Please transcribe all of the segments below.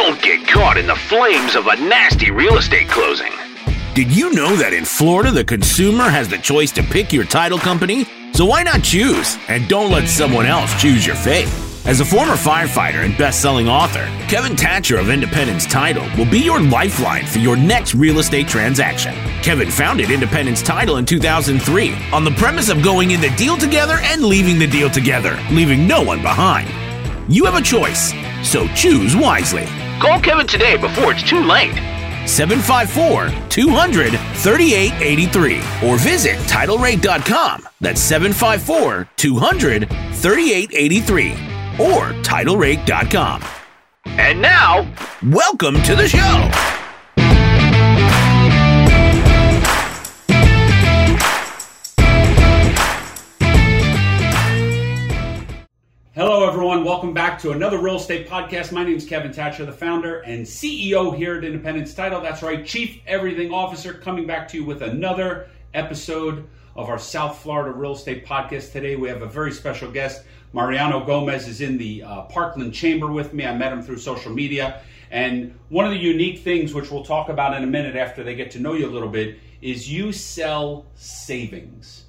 Don't get caught in the flames of a nasty real estate closing. Did you know that in Florida, the consumer has the choice to pick your title company? So why not choose? And don't let someone else choose your fate. As a former firefighter and best-selling author, Kevin Thatcher of Independence Title will be your lifeline for your next real estate transaction. Kevin founded Independence Title in 2003 on the premise of going in the deal together and leaving the deal together, leaving no one behind. You have a choice, so choose wisely. Call Kevin today before it's too late. 754 200 3883 or visit TitleRate.com. That's 754 200 3883 or TitleRate.com. And now, welcome to the show. Everyone. Welcome back to another real estate podcast. My name is Kevin Thatcher, the founder and CEO here at Independence Title. That's right, Chief Everything Officer, coming back to you with another episode of our South Florida real estate podcast. Today, we have a very special guest. Mariano Gomez is in the uh, Parkland Chamber with me. I met him through social media. And one of the unique things, which we'll talk about in a minute after they get to know you a little bit, is you sell savings.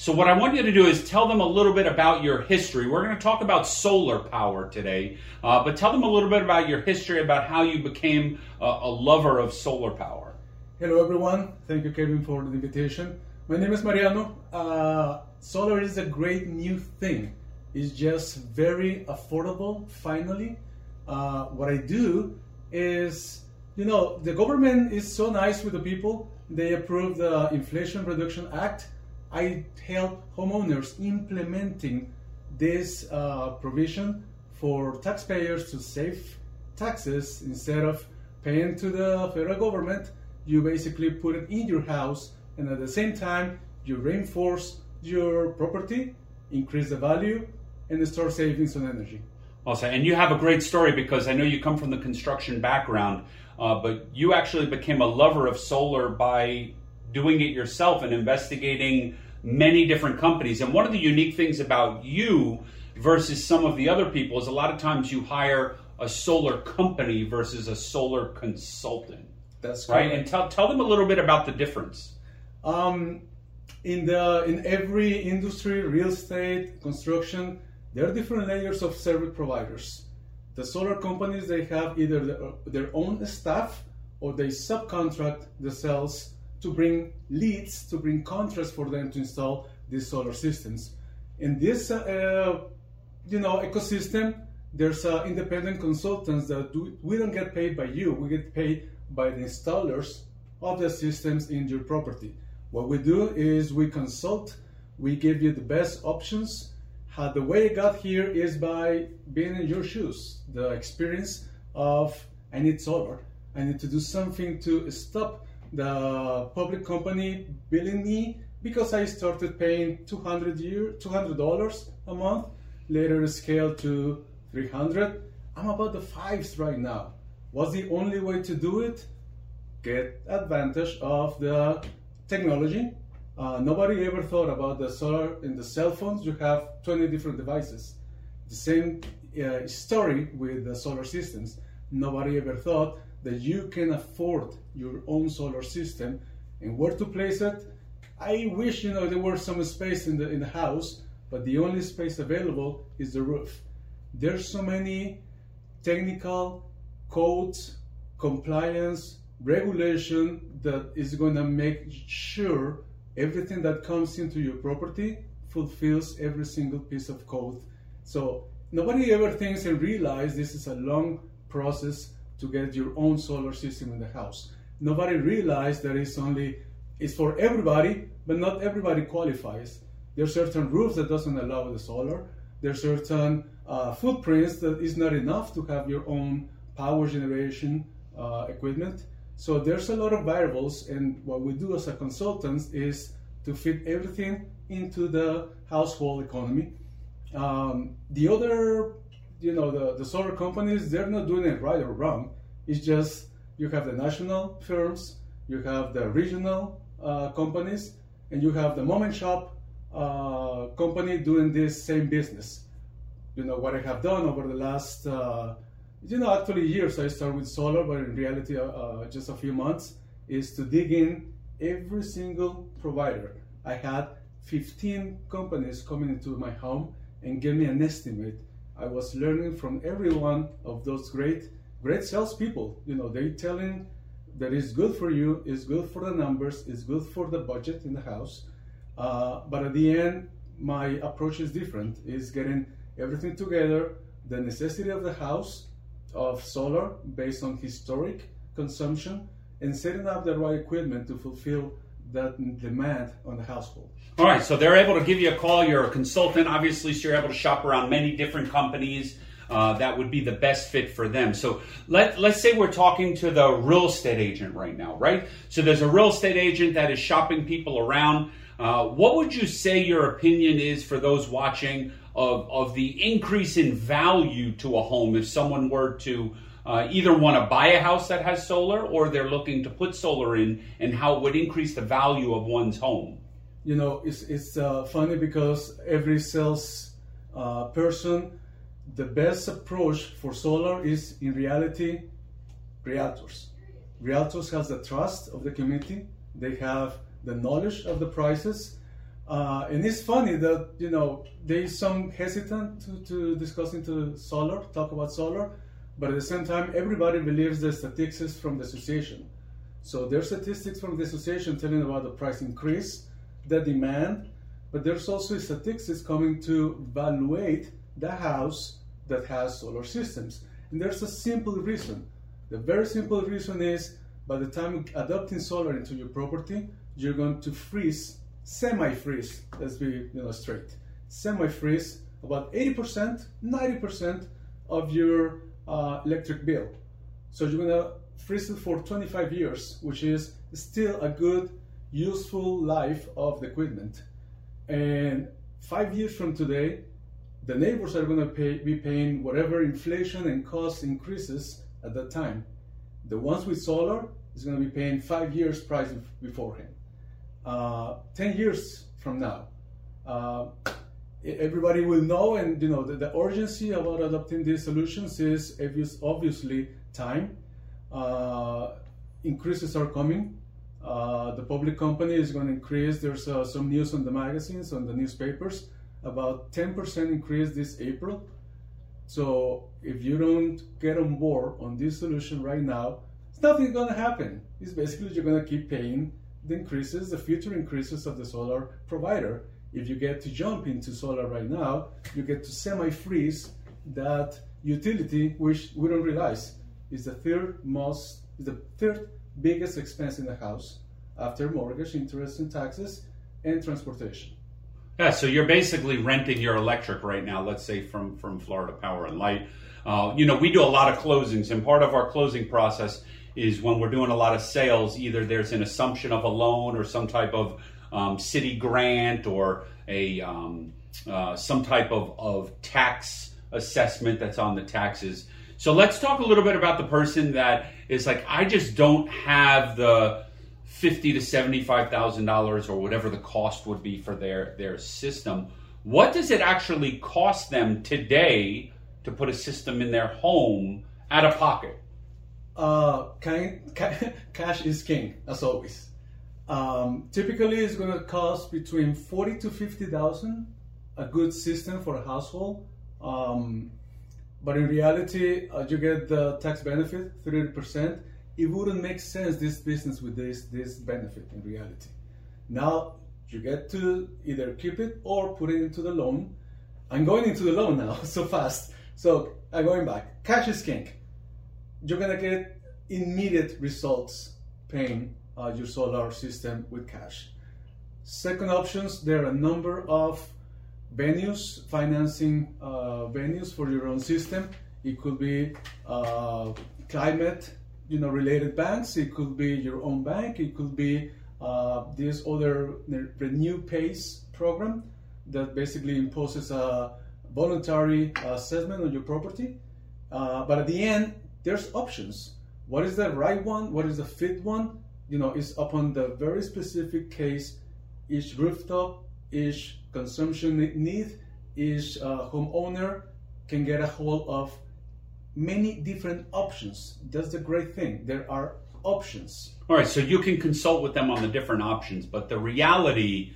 So, what I want you to do is tell them a little bit about your history. We're going to talk about solar power today, uh, but tell them a little bit about your history, about how you became a, a lover of solar power. Hello, everyone. Thank you, Kevin, for the invitation. My name is Mariano. Uh, solar is a great new thing. It's just very affordable, finally. Uh, what I do is, you know, the government is so nice with the people. They approved the Inflation Reduction Act I help homeowners implementing this uh, provision for taxpayers to save taxes instead of paying to the federal government. You basically put it in your house, and at the same time, you reinforce your property, increase the value, and start saving some energy. Awesome. And you have a great story because I know you come from the construction background, uh, but you actually became a lover of solar by doing it yourself and investigating many different companies. And one of the unique things about you versus some of the other people is a lot of times you hire a solar company versus a solar consultant. That's right. And tell tell them a little bit about the difference. Um, in the in every industry, real estate, construction, there are different layers of service providers. The solar companies they have either the, their own staff or they subcontract the cells to bring leads, to bring contracts for them to install these solar systems. In this, uh, you know, ecosystem, there's uh, independent consultants that do, we don't get paid by you. We get paid by the installers of the systems in your property. What we do is we consult, we give you the best options. How the way I got here is by being in your shoes, the experience of I need solar. I need to do something to stop the public company billing me because I started paying 200 year, $200 a month, later scaled to 300. I'm about the fives right now. What's the only way to do it? Get advantage of the technology. Uh, nobody ever thought about the solar in the cell phones. You have 20 different devices. The same uh, story with the solar systems. Nobody ever thought that you can afford your own solar system and where to place it. I wish you know there were some space in the in the house, but the only space available is the roof. There's so many technical codes, compliance, regulation that is going to make sure everything that comes into your property fulfills every single piece of code. So nobody ever thinks and realize this is a long process to get your own solar system in the house. Nobody realized that it's only it's for everybody, but not everybody qualifies. There are certain rules that doesn't allow the solar. There are certain uh, footprints that is not enough to have your own power generation uh, equipment. So there's a lot of variables, and what we do as a consultants is to fit everything into the household economy. Um, the other you know the, the solar companies they're not doing it right or wrong it's just you have the national firms you have the regional uh, companies and you have the mom and shop uh, company doing this same business you know what i have done over the last uh, you know, actually years I started with solar, but in reality, uh, uh, just a few months, is to dig in every single provider. I had 15 companies coming into my home and give me an estimate. I was learning from every one of those great, great salespeople. You know, they telling that it's good for you, it's good for the numbers, it's good for the budget in the house. Uh, but at the end, my approach is different. Is getting everything together, the necessity of the house, of solar based on historic consumption, and setting up the right equipment to fulfill that demand on the household. All right, so they're able to give you a call. You're a consultant, obviously, so you're able to shop around many different companies. Uh, that would be the best fit for them. So let let's say we're talking to the real estate agent right now, right? So there's a real estate agent that is shopping people around. Uh, what would you say your opinion is for those watching of of the increase in value to a home if someone were to uh, either want to buy a house that has solar or they're looking to put solar in and how it would increase the value of one's home. You know, it's, it's uh, funny because every sales uh, person, the best approach for solar is in reality realtors. Realtors has the trust of the community. They have the knowledge of the prices. Uh, and it's funny that, you know, there is some hesitant to, to discuss into solar, talk about solar but at the same time, everybody believes the statistics from the association. So there's statistics from the association telling about the price increase, the demand, but there's also statistics coming to evaluate the house that has solar systems. And there's a simple reason. The very simple reason is by the time adopting solar into your property, you're going to freeze, semi-freeze, let's be you know, straight, semi-freeze about 80%, 90% of your uh, electric bill. So you're gonna freeze it for 25 years, which is still a good, useful life of the equipment. And five years from today, the neighbors are gonna pay, be paying whatever inflation and cost increases at that time. The ones with solar is gonna be paying five years price beforehand. Uh, 10 years from now, uh, everybody will know and you know the, the, urgency about adopting these solutions is obviously time uh, increases are coming. Uh, the public company is going to increase there's uh, some news on the magazines on the newspapers about 10% increase this april. So if you don't get on board on this solution right now it's nothing going to happen. It's basically you're going to keep paying the increases the future increases of the solar provider if you get to jump into solar right now, you get to semi-freeze that utility, which we don't realize is the third most, is the third biggest expense in the house after mortgage, interest, and taxes, and transportation. Yeah, so you're basically renting your electric right now. Let's say from from Florida Power and Light. Uh, you know, we do a lot of closings, and part of our closing process is when we're doing a lot of sales. Either there's an assumption of a loan or some type of um, city grant or a um, uh, some type of, of tax assessment that's on the taxes. So let's talk a little bit about the person that is like, I just don't have the fifty to seventy-five thousand dollars or whatever the cost would be for their their system. What does it actually cost them today to put a system in their home out of pocket? Uh, cash is king, as always. Um, typically, it's going to cost between forty to fifty thousand a good system for a household. Um, but in reality, uh, you get the tax benefit, thirty percent. It wouldn't make sense this business with this this benefit in reality. Now you get to either keep it or put it into the loan. I'm going into the loan now so fast. So I'm going back. Cash is king. You're gonna get immediate results paying uh, your solar system with cash. Second options, there are a number of venues, financing uh, venues for your own system. It could be uh, climate, you know, related banks. It could be your own bank. It could be uh, this other Renew Pace program that basically imposes a voluntary assessment on your property. Uh, but at the end, there's options. What is the right one? What is the fit one? You know, it's upon the very specific case, each rooftop, each consumption need, each uh, homeowner can get a hold of many different options. That's the great thing. There are options. All right, so you can consult with them on the different options, but the reality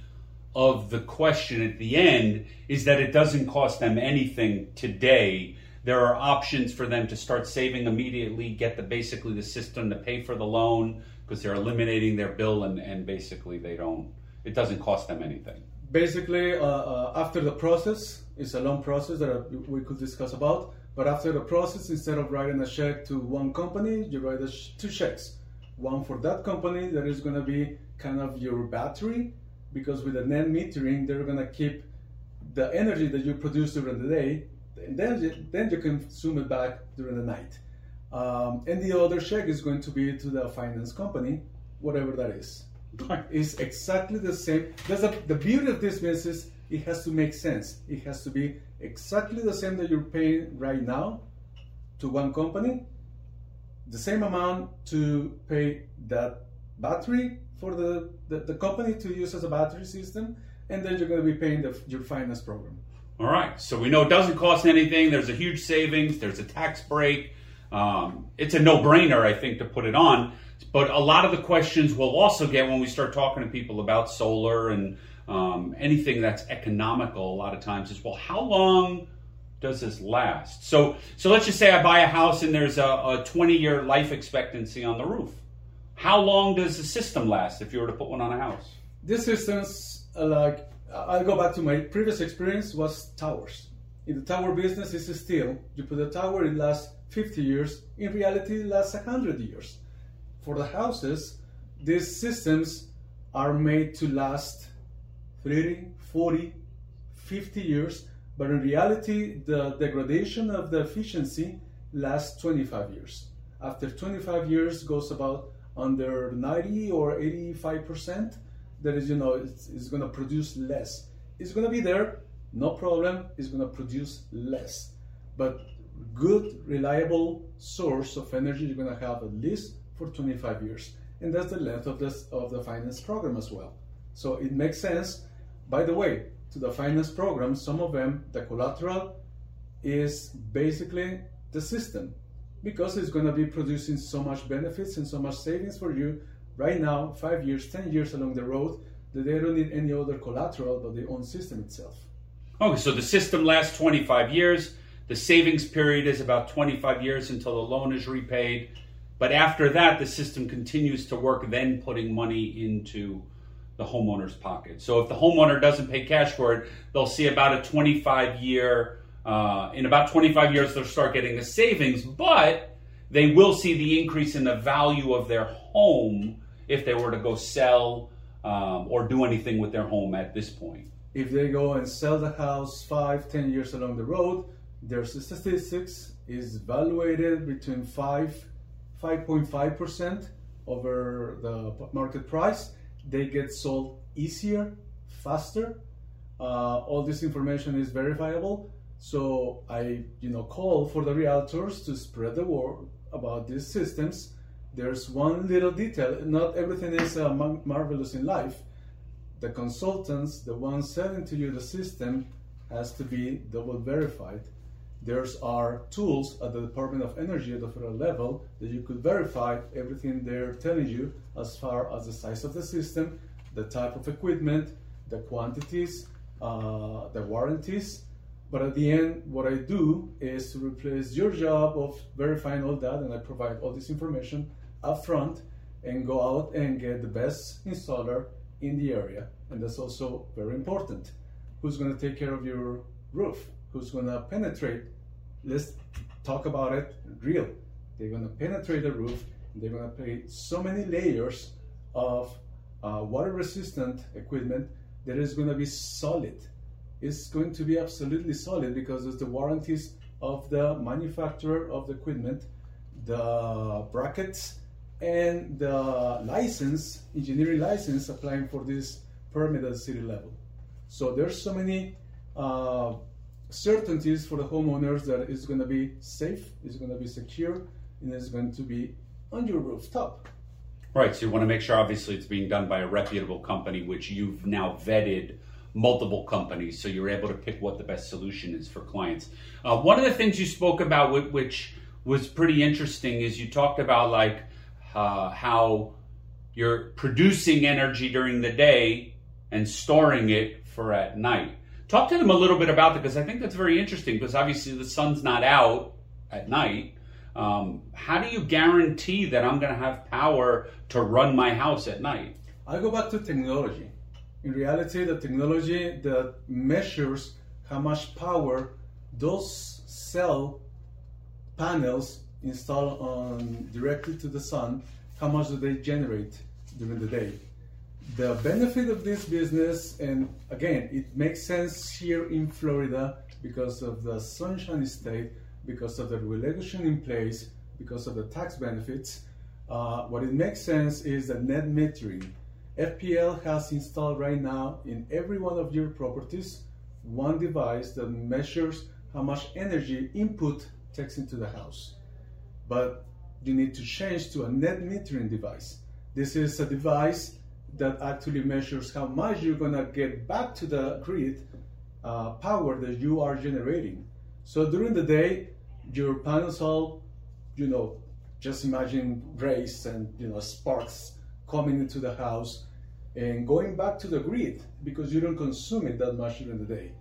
of the question at the end is that it doesn't cost them anything today. There are options for them to start saving immediately, get the basically the system to pay for the loan because they're eliminating their bill and, and basically they don't it doesn't cost them anything. Basically, uh, uh, after the process, it's a long process that we could discuss about. But after the process, instead of writing a check to one company, you write sh- two checks. One for that company that is going to be kind of your battery, because with the net metering, they're going to keep the energy that you produce during the day, and then then you consume it back during the night. Um, and the other check is going to be to the finance company, whatever that is. It's exactly the same. That's a, the beauty of this business is it has to make sense. It has to be exactly the same that you're paying right now to one company, the same amount to pay that battery for the, the, the company to use as a battery system, and then you're going to be paying the, your finance program. All right. So we know it doesn't cost anything. There's a huge savings. There's a tax break. Um, it's a no-brainer, I think, to put it on. But a lot of the questions we'll also get when we start talking to people about solar and um, anything that's economical. A lot of times is, well, how long does this last? So, so let's just say I buy a house and there's a, a 20-year life expectancy on the roof. How long does the system last if you were to put one on a house? This systems, uh, like I'll go back to my previous experience, was towers. In the tower business, it's steel. You put a tower, it lasts 50 years. In reality, lasts 100 years. For the houses, these systems are made to last 30, 40, 50 years, but in reality, the degradation of the efficiency lasts 25 years. After 25 years, goes about under 90 or 85 percent. That is, you know, it's, it's going to produce less. It's going to be there, no problem. It's going to produce less, but good, reliable source of energy you're going to have at least for 25 years. And that's the length of, this, of the finance program as well. So it makes sense. By the way, to the finance program, some of them, the collateral is basically the system because it's going to be producing so much benefits and so much savings for you right now, five years, 10 years along the road, that they don't need any other collateral but the own system itself. Okay, so the system lasts 25 years. The savings period is about 25 years until the loan is repaid. But after that, the system continues to work, then putting money into the homeowner's pocket. So if the homeowner doesn't pay cash for it, they'll see about a 25 year, uh, in about 25 years, they'll start getting the savings, but they will see the increase in the value of their home if they were to go sell um, or do anything with their home at this point. If they go and sell the house five, ten years along the road, their statistics is evaluated between 5 5.5% over the market price. They get sold easier, faster. Uh, all this information is verifiable. So I, you know, call for the realtors to spread the word about these systems. There's one little detail. Not everything is uh, marvelous in life. The consultants, the ones selling to you the system, has to be double verified there's are tools at the Department of Energy at the federal level that you could verify everything they're telling you as far as the size of the system, the type of equipment, the quantities, uh, the warranties. But at the end, what I do is to replace your job of verifying all that, and I provide all this information upfront and go out and get the best installer in the area. And that's also very important. Who's going to take care of your roof? Who's going to penetrate. Let's talk about it real. They're going to penetrate the roof. They're going to pay so many layers of uh, water resistant equipment that is going to be solid. It's going to be absolutely solid because it's the warranties of the manufacturer of the equipment, the brackets, and the license, engineering license applying for this permit at city level. So there's so many uh, certainties for the homeowners that it's going to be safe, it's going to be secure, and it's going to be on your rooftop. Right. So you want to make sure, obviously, it's being done by a reputable company, which you've now vetted multiple companies, so you're able to pick what the best solution is for clients. Uh, one of the things you spoke about, which was pretty interesting is you talked about like uh, how you're producing energy during the day and storing it for at night. Talk to them a little bit about that because I think that's very interesting because obviously the sun's not out at night. Um, how do you guarantee that I'm going to have power to run my house at night? I go back to technology. In reality, the technology that measures how much power those cell panels installed on directly to the sun, how much do they generate during the day? The benefit of this business, and again, it makes sense here in Florida because of the sunshine state, because of the regulation in place, because of the tax benefits. Uh, what it makes sense is the net metering. FPL has installed right now in every one of your properties one device that measures how much energy input takes into the house. But you need to change to a net metering device. This is a device that actually measures how much you're gonna get back to the grid uh, power that you are generating. So during the day, your panels all, you know, just imagine rays and you know sparks coming into the house and going back to the grid because you don't consume it that much during the day.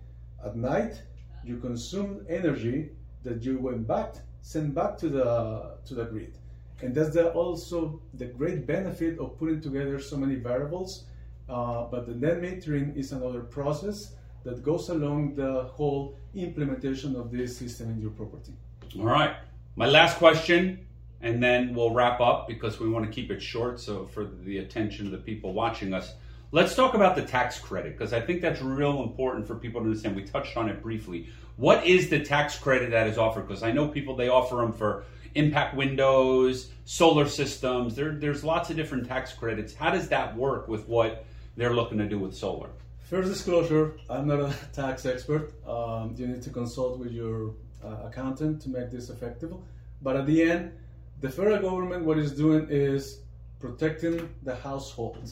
At night, you consume energy that you went back, sent back to the to the grid. And that's the, also the great benefit of putting together so many variables. Uh, but the net metering is another process that goes along the whole implementation of this system in your property. All right. My last question and then we'll wrap up because we want to keep it short so for the attention of the people watching us let's talk about the tax credit because i think that's real important for people to understand. We touched on it briefly. What is the tax credit that is offered? Because i know people they offer them for impact windows solar systems. There, there's lots of different tax credits. How does that work with what they're looking to do with solar? First disclosure i'm not a tax expert. Um, you need to consult with your uh, accountant to make this effective. But at the end the federal government, what it's doing is protecting the household.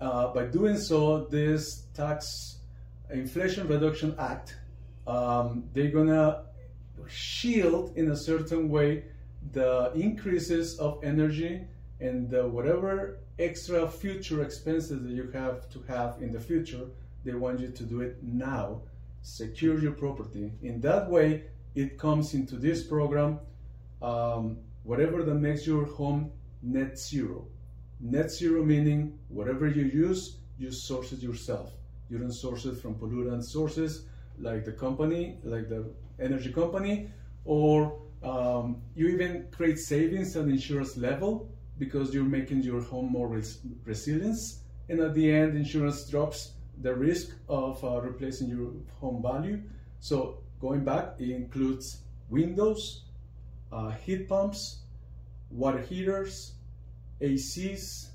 Uh, by doing so, this tax Inflation Reduction Act, um, they're gonna shield in a certain way the increases of energy and the whatever extra future expenses that you have to have in the future. They want you to do it now. Secure your property. In that way, it comes into this program. Um, whatever that makes your home net zero. Net zero meaning whatever you use, you source it yourself. You don't source it from pollutant sources like the company, like the energy company, or um, you even create savings at insurance level because you're making your home more res- resilience. And at the end, insurance drops the risk of uh, replacing your home value. So going back, it includes windows, uh, heat pumps, water heaters, ACs,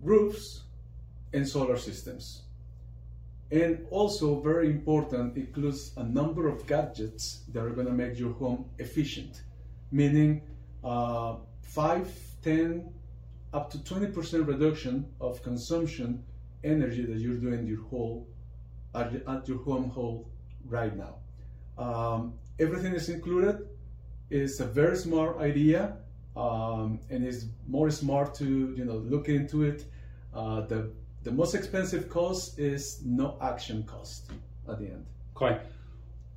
roofs, and solar systems. And also, very important, includes a number of gadgets that are going to make your home efficient, meaning uh, 5, 10, up to 20% reduction of consumption energy that you're doing your whole at, your home hole right now. Um, everything is included it's a very smart idea, um, and it's more smart to you know look into it. Uh, the the most expensive cost is no action cost at the end. Okay.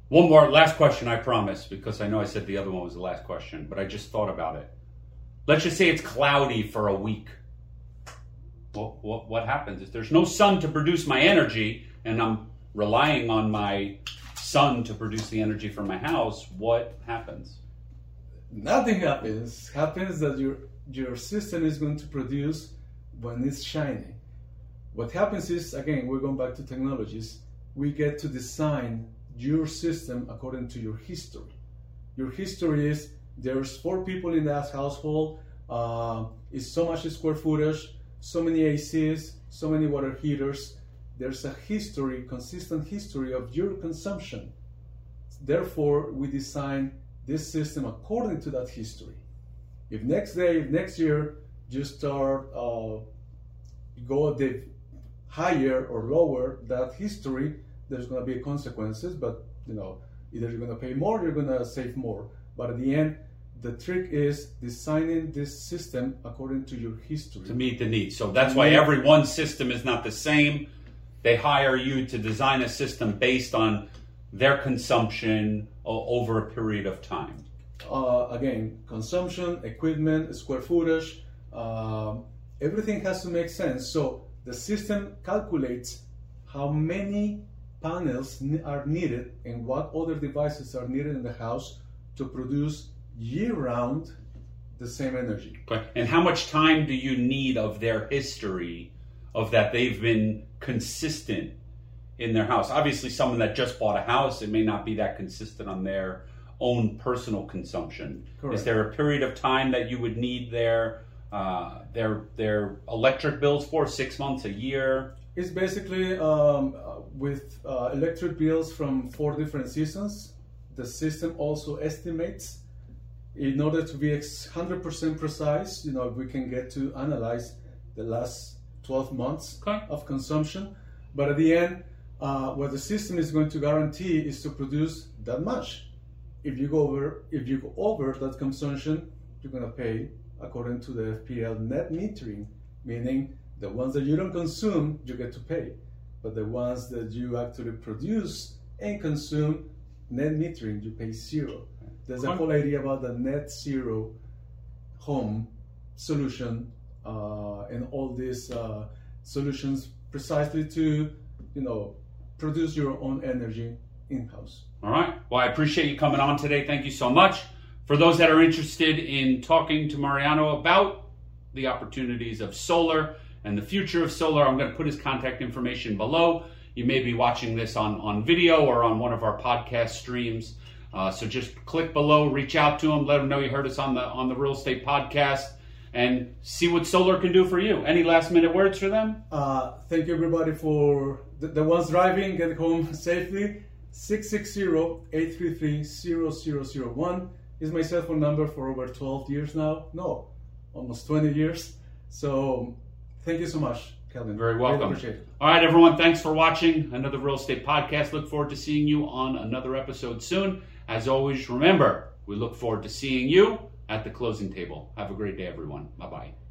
One more last question, I promise, because I know I said the other one was the last question, but I just thought about it. Let's just say it's cloudy for a week. Well, what, what happens if there's no sun to produce my energy and I'm relying on my sun to produce the energy for my house? What happens? Nothing happens. Happens that your your system is going to produce when it's shining. What happens is again we're going back to technologies. We get to design your system according to your history. Your history is there's four people in that household. Uh, it's so much square footage, so many ACs, so many water heaters. There's a history, consistent history of your consumption. Therefore, we design this system according to that history. If next day, if next year you start uh, go the higher or lower that history, there's going to be consequences. But you know, either you're going to pay more, you're going to save more. But at the end, the trick is designing this system according to your history to meet the needs. So that's why every one system is not the same. They hire you to design a system based on their consumption over a period of time. Uh, again, consumption, equipment, square footage, uh, everything has to make sense. So the system calculates how many panels are needed and what other devices are needed in the house to produce year round the same energy. Okay. And how much time do you need of their history of that they've been consistent in their house? Obviously, someone that just bought a house, it may not be that consistent on their own personal consumption. Correct. Is there a period of time that you would need their uh, their their electric bills for six months, a year? It's basically um, uh, with uh, electric bills from four different seasons. The system also estimates in order to be 100% precise, you know, we can get to analyze the last 12 months okay. of consumption. But at the end, uh, what the system is going to guarantee is to produce that much. If you go over, if you go over that consumption, you're going to pay according to the FPL net metering, meaning the ones that you don't consume, you get to pay. But the ones that you actually produce and consume, net metering, you pay zero. There's a whole idea about the net zero home solution uh, and all these uh, solutions precisely to, you know, produce your own energy in house. All right. Well, I appreciate you coming on today. Thank you so much. For those that are interested in talking to Mariano about the opportunities of solar and the future of solar, I'm going to put his contact information below. You may be watching this on, on video or on one of our podcast streams. Uh, so just click below, reach out to him, let him know you heard us on the on the real estate podcast, and see what solar can do for you. Any last minute words for them? Uh, thank you everybody for the, the ones driving. Get home safely. 660-833-0001 is my cell phone number for over 12 years now. No, almost 20 years. So thank you so much. Kelvin. Very welcome. Really All right, everyone. Thanks for watching another real estate podcast. Look forward to seeing you on another episode soon. As always, remember, we look forward to seeing you at the closing table. Have a great day, everyone. Bye bye.